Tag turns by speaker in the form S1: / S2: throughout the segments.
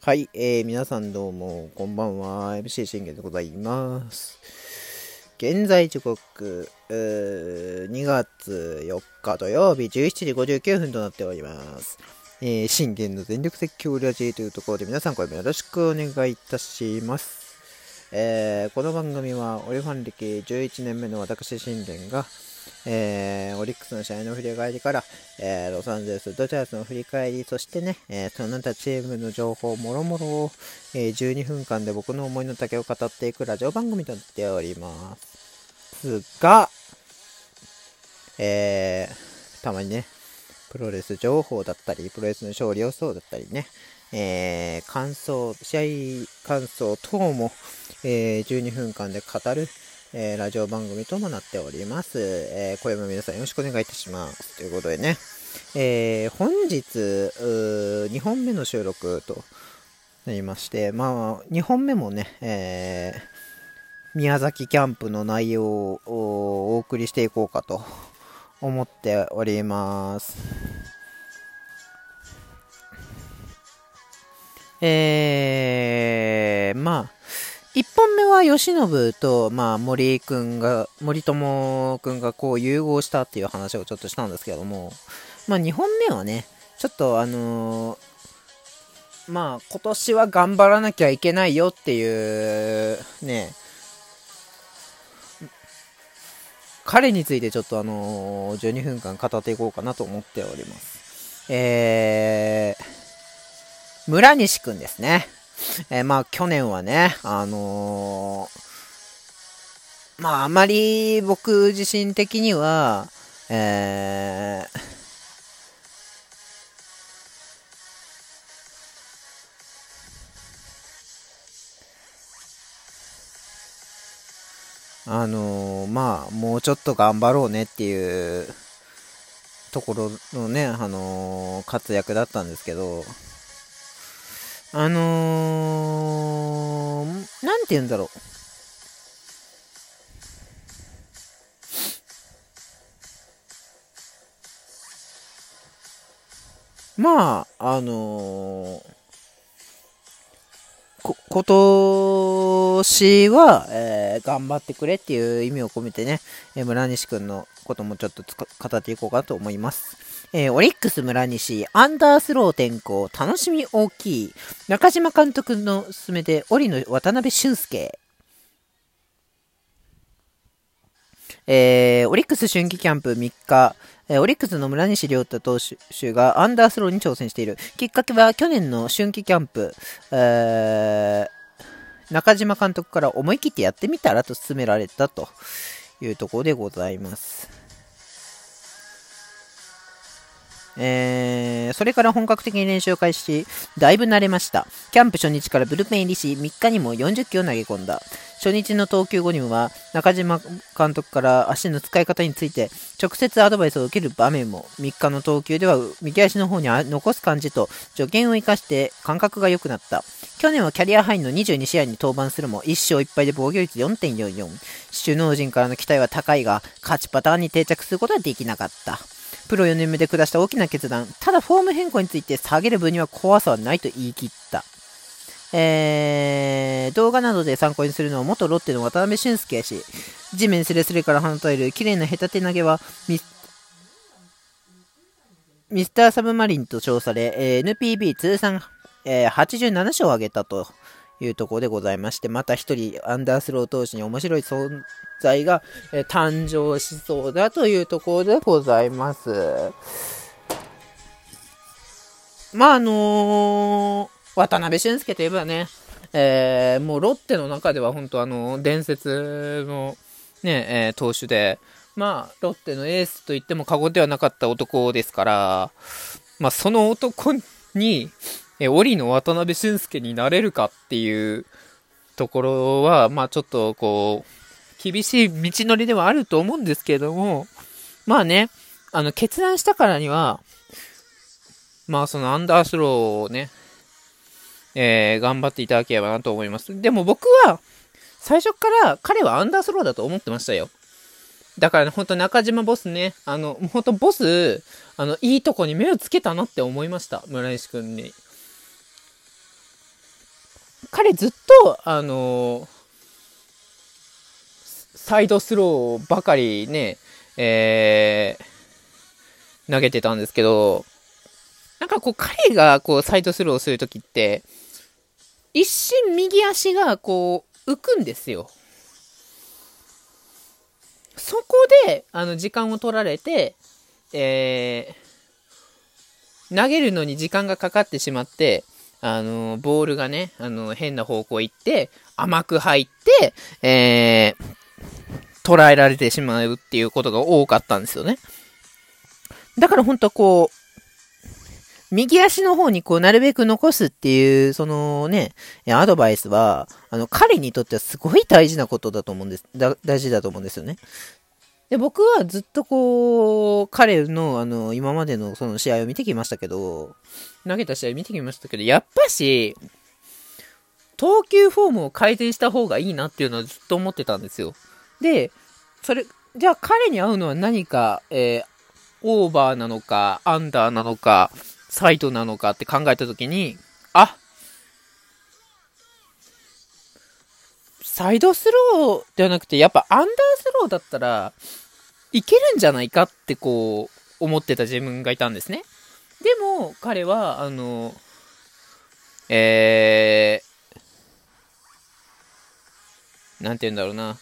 S1: はい、えー、皆さんどうも、こんばんは。MC 信玄でございます。現在時刻、2月4日土曜日17時59分となっております。えー、信玄の全力説教ラジーというところで皆さんこれもよろしくお願いいたします。えー、この番組はオリファン歴11年目の私信玄が、えー、オリックスの試合の振り返りから、えー、ロサンゼルス、ドジャースの振り返り、そしてね、えー、その他チームの情報、もろもろを、え12分間で僕の思いの丈を語っていくラジオ番組となっております。が、えたまにね、プロレス情報だったり、プロレスの勝利予想だったりね、え感想、試合感想等も、え12分間で語る、えー、ラジオ番組ともなっております。えー、声も皆さんよろしくお願いいたします。ということでね、えー、本日、2本目の収録となりまして、まあ、2本目もね、えー、宮崎キャンプの内容をお送りしていこうかと思っております。えー、まあ、1本目は慶喜と、まあ、森くんが、森友くんがこう融合したっていう話をちょっとしたんですけども、まあ、2本目はね、ちょっとあのー、まあ、今年は頑張らなきゃいけないよっていう、ね、彼についてちょっとあのー、12分間語っていこうかなと思っております。えー、村西くんですね。えー、まあ去年はね、あのー、まああまり僕自身的には、えー、あのー、まあ、もうちょっと頑張ろうねっていうところのね、あのー、活躍だったんですけど、あのー、なんて言うんだろう。まあ、あのー、こ、今年は、えー、頑張ってくれっていう意味を込めてね、えー、村西くんのこともちょっと語っていこうかと思います。えー、オリックス村西、アンダースロー転向、楽しみ大きい。中島監督の勧めで、オリの渡辺俊介。えー、オリックス春季キャンプ3日、えー、オリックスの村西亮太投手がアンダースローに挑戦している。きっかけは去年の春季キャンプ、えー、中島監督から思い切ってやってみたらと勧められたというところでございます。えー、それから本格的に練習を開始し、だいぶ慣れました。キャンプ初日からブルペン入りし、3日にも40球を投げ込んだ。初日の投球後には、中島監督から足の使い方について、直接アドバイスを受ける場面も、3日の投球では右足の方に残す感じと、助言を生かして感覚が良くなった。去年はキャリアハイの22試合に登板するも、1勝1敗で防御率4.44。首脳陣からの期待は高いが、勝ちパターンに定着することはできなかった。プロ4年目で下した大きな決断。ただフォーム変更について下げる分には怖さはないと言い切った。えー、動画などで参考にするのは元ロッテの渡辺俊介氏。地面すれすれから放たれる綺麗なヘタテ投げはミミスターサブマリンと称され、え、NPB 通算、えー、87勝を挙げたというところでございまして、また一人アンダースロー投手に面白い存在が、え、誕生しそうだというところでございます。まあ、あのー、渡辺俊介といえばね、えー、もうロッテの中では本当あの、伝説のね、えー、投手で、まあ、ロッテのエースと言っても過言ではなかった男ですから、まあ、その男に、え、檻の渡辺俊介になれるかっていうところは、まあちょっとこう、厳しい道のりではあると思うんですけれども、まあね、あの、決断したからには、まあそのアンダースローをね、えー、頑張っていただければなと思います。でも僕は、最初から彼はアンダースローだと思ってましたよ。だからね、ほんと中島ボスね、あの、ほんとボス、あの、いいとこに目をつけたなって思いました。村西くんに。彼ずっと、あの、サイドスローばかりね、えー、投げてたんですけど、なんかこう彼がこうサイドスローするときって、一瞬右足がこう浮くんですよ。そこで、あの、時間を取られて、えー、投げるのに時間がかかってしまって、あの、ボールがね、あの、変な方向行って、甘く入って、えー、捉えられてしまうっていうことが多かったんですよね。だから本当はこう、右足の方にこう、なるべく残すっていう、そのね、アドバイスは、あの、彼にとってはすごい大事なことだと思うんです。大事だと思うんですよね。で、僕はずっとこう、彼の、あの、今までのその試合を見てきましたけど、投げた試合見てきましたけど、やっぱし、投球フォームを改善した方がいいなっていうのはずっと思ってたんですよ。で、それ、じゃあ彼に合うのは何か、えー、オーバーなのか、アンダーなのか、サイトなのかって考えたときに、あサイドスローではなくて、やっぱアンダースローだったらいけるんじゃないかってこう思ってた自分がいたんですね。でも彼は、あの、えー、なんて言うんだろうな。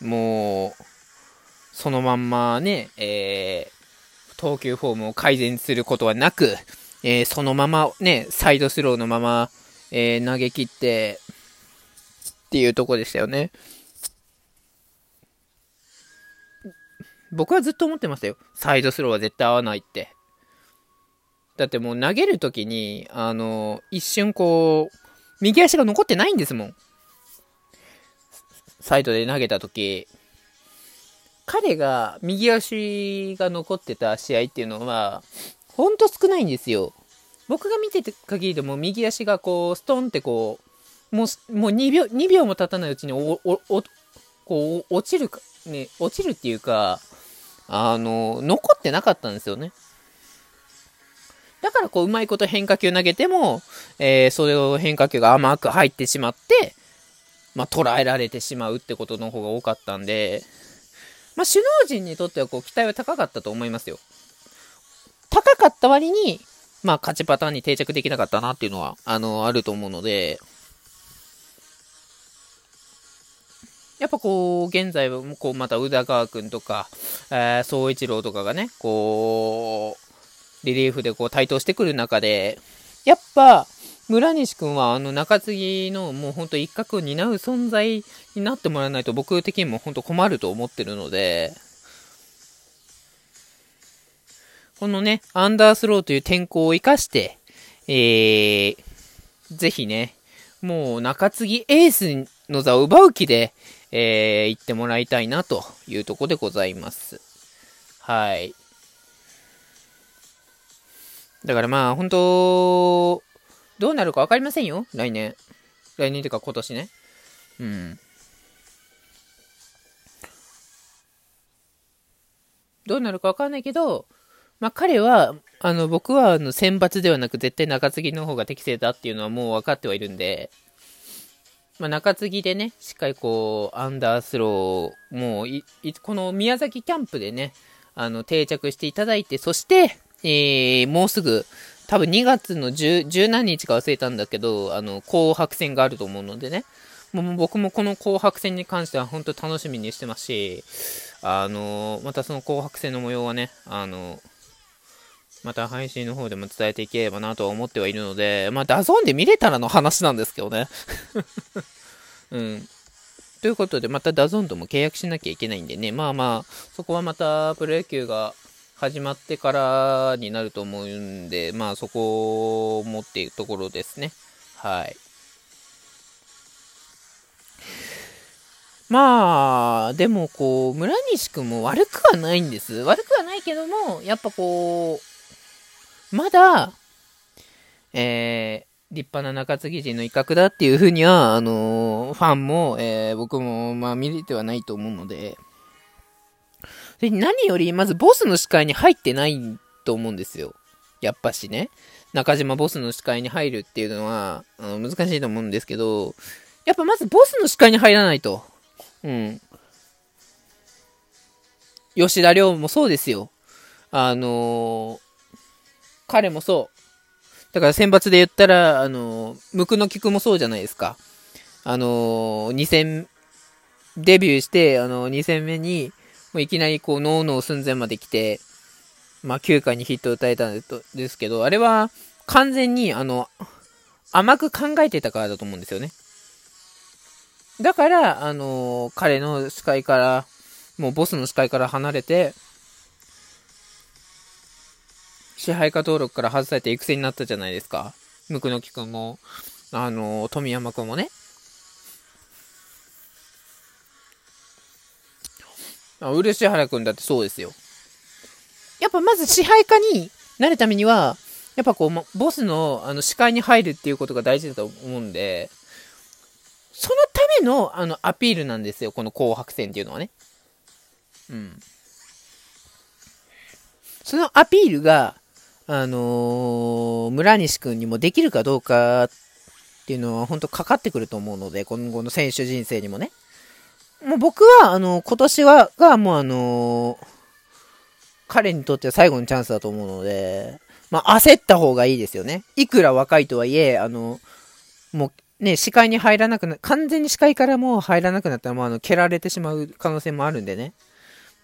S1: もう、そのまんまね、えー、投球フォームを改善することはなく、えー、そのままね、サイドスローのまま、えー、投げ切って、っていうとこでしたよね。僕はずっと思ってましたよ。サイドスローは絶対合わないって。だってもう投げるときに、あの、一瞬こう、右足が残ってないんですもん。サイドで投げたとき、彼が右足が残ってた試合っていうのは、ほんと少ないんですよ。僕が見てて限りでも右足がこう、ストンってこう、もう、もう2秒、2秒も経たないうちにお、お、お、こう、落ちるか、ね、落ちるっていうか、あの、残ってなかったんですよね。だからこう、うまいこと変化球投げても、えー、それを変化球が甘く入ってしまって、まあ、捉えられてしまうってことの方が多かったんで、まあ、首脳陣にとってはこう期待は高かったと思いますよ。高かった割に、まあ、勝ちパターンに定着できなかったなっていうのは、あの、あると思うので、やっぱこう、現在は、こう、また宇田川君とか、えー、総一郎とかがね、こう、リリーフでこう、台頭してくる中で、やっぱ、村西君はあの中継ぎのもうほんと一角を担う存在になってもらわないと僕的にも本当困ると思ってるので、このね、アンダースローという天候を生かして、えー、ぜひね、もう中継ぎエースの座を奪う気で、えー、行ってもらいたいなというとこでございます。はい。だからまあ、本当どうなるか分かりませんよ、来年。来年というか今年ね。うん。どうなるか分かんないけど、まあ、彼は、あの、僕は、あの、選抜ではなく、絶対中継ぎの方が適正だっていうのはもう分かってはいるんで、まあ、中継ぎでね、しっかりこう、アンダースロー、もうい、この宮崎キャンプでね、あの、定着していただいて、そして、えー、もうすぐ、多分2月の10、10何日か忘れたんだけど、あの、紅白戦があると思うのでね、もう僕もこの紅白戦に関しては本当楽しみにしてますし、あの、またその紅白戦の模様はね、あの、また配信の方でも伝えていければなとは思ってはいるので、まあ、 DAZNで見れたらの話なんですけどね。うん。ということで、また DAZNとも契約しなきゃいけないんでね、まあまあ、そこはまたプロ野球が始まってからになると思うんで、まあそこを待っているところですね。はい。まあ、でもこう、村西くんも悪くはないんです。悪くはないけども、やっぱこう、まだ、えー、立派な中継ぎ陣の一角だっていうふうには、あのー、ファンも、えー、僕も、まあ見れてはないと思うので、で、何より、まずボスの視界に入ってないと思うんですよ。やっぱしね、中島ボスの視界に入るっていうのは、あの難しいと思うんですけど、やっぱまずボスの視界に入らないと。うん。吉田亮もそうですよ。あのー、彼もそう。だから選抜で言ったら、あの、ムクノキくもそうじゃないですか。あの、2戦、デビューして、あの、2戦目に、もういきなりこう、ノーノー寸前まで来て、まあ、9回にヒットを打たれたんですけど、あれは完全に、あの、甘く考えてたからだと思うんですよね。だから、あの彼の視界から、もうボスの視界から離れて、支配下登録から外されて育成になったじゃないですか。ムクノキ君も、あの富山君もね。あ、漆原君だってそうですよ。やっぱまず支配下になるためには、やっぱこう、ボスのあの視界に入るっていうことが大事だと思うんで、そのためのあのアピールなんですよ、この紅白戦っていうのはね。うん。そのアピールが、あのー、村西くんにもできるかどうかっていうのは本当かかってくると思うので、今後の選手人生にもね。もう僕は、あの、今年は、が、もうあのー、彼にとっては最後のチャンスだと思うので、まあ、焦った方がいいですよね。いくら若いとはいえ、あの、もう、ね、視界に入らなくな、完全に視界からもう入らなくなったら、もうあの、蹴られてしまう可能性もあるんでね。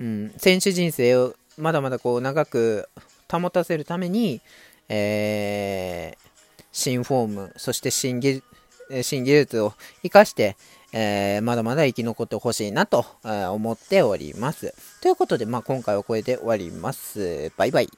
S1: うん、選手人生をまだまだこう、長く保たせるために、えー、新フォーム、そして新技新技術を生かして、えー、まだまだ生き残ってほしいなと、え思っております。ということで、まあ、今回はこれで終わります。バイバイ。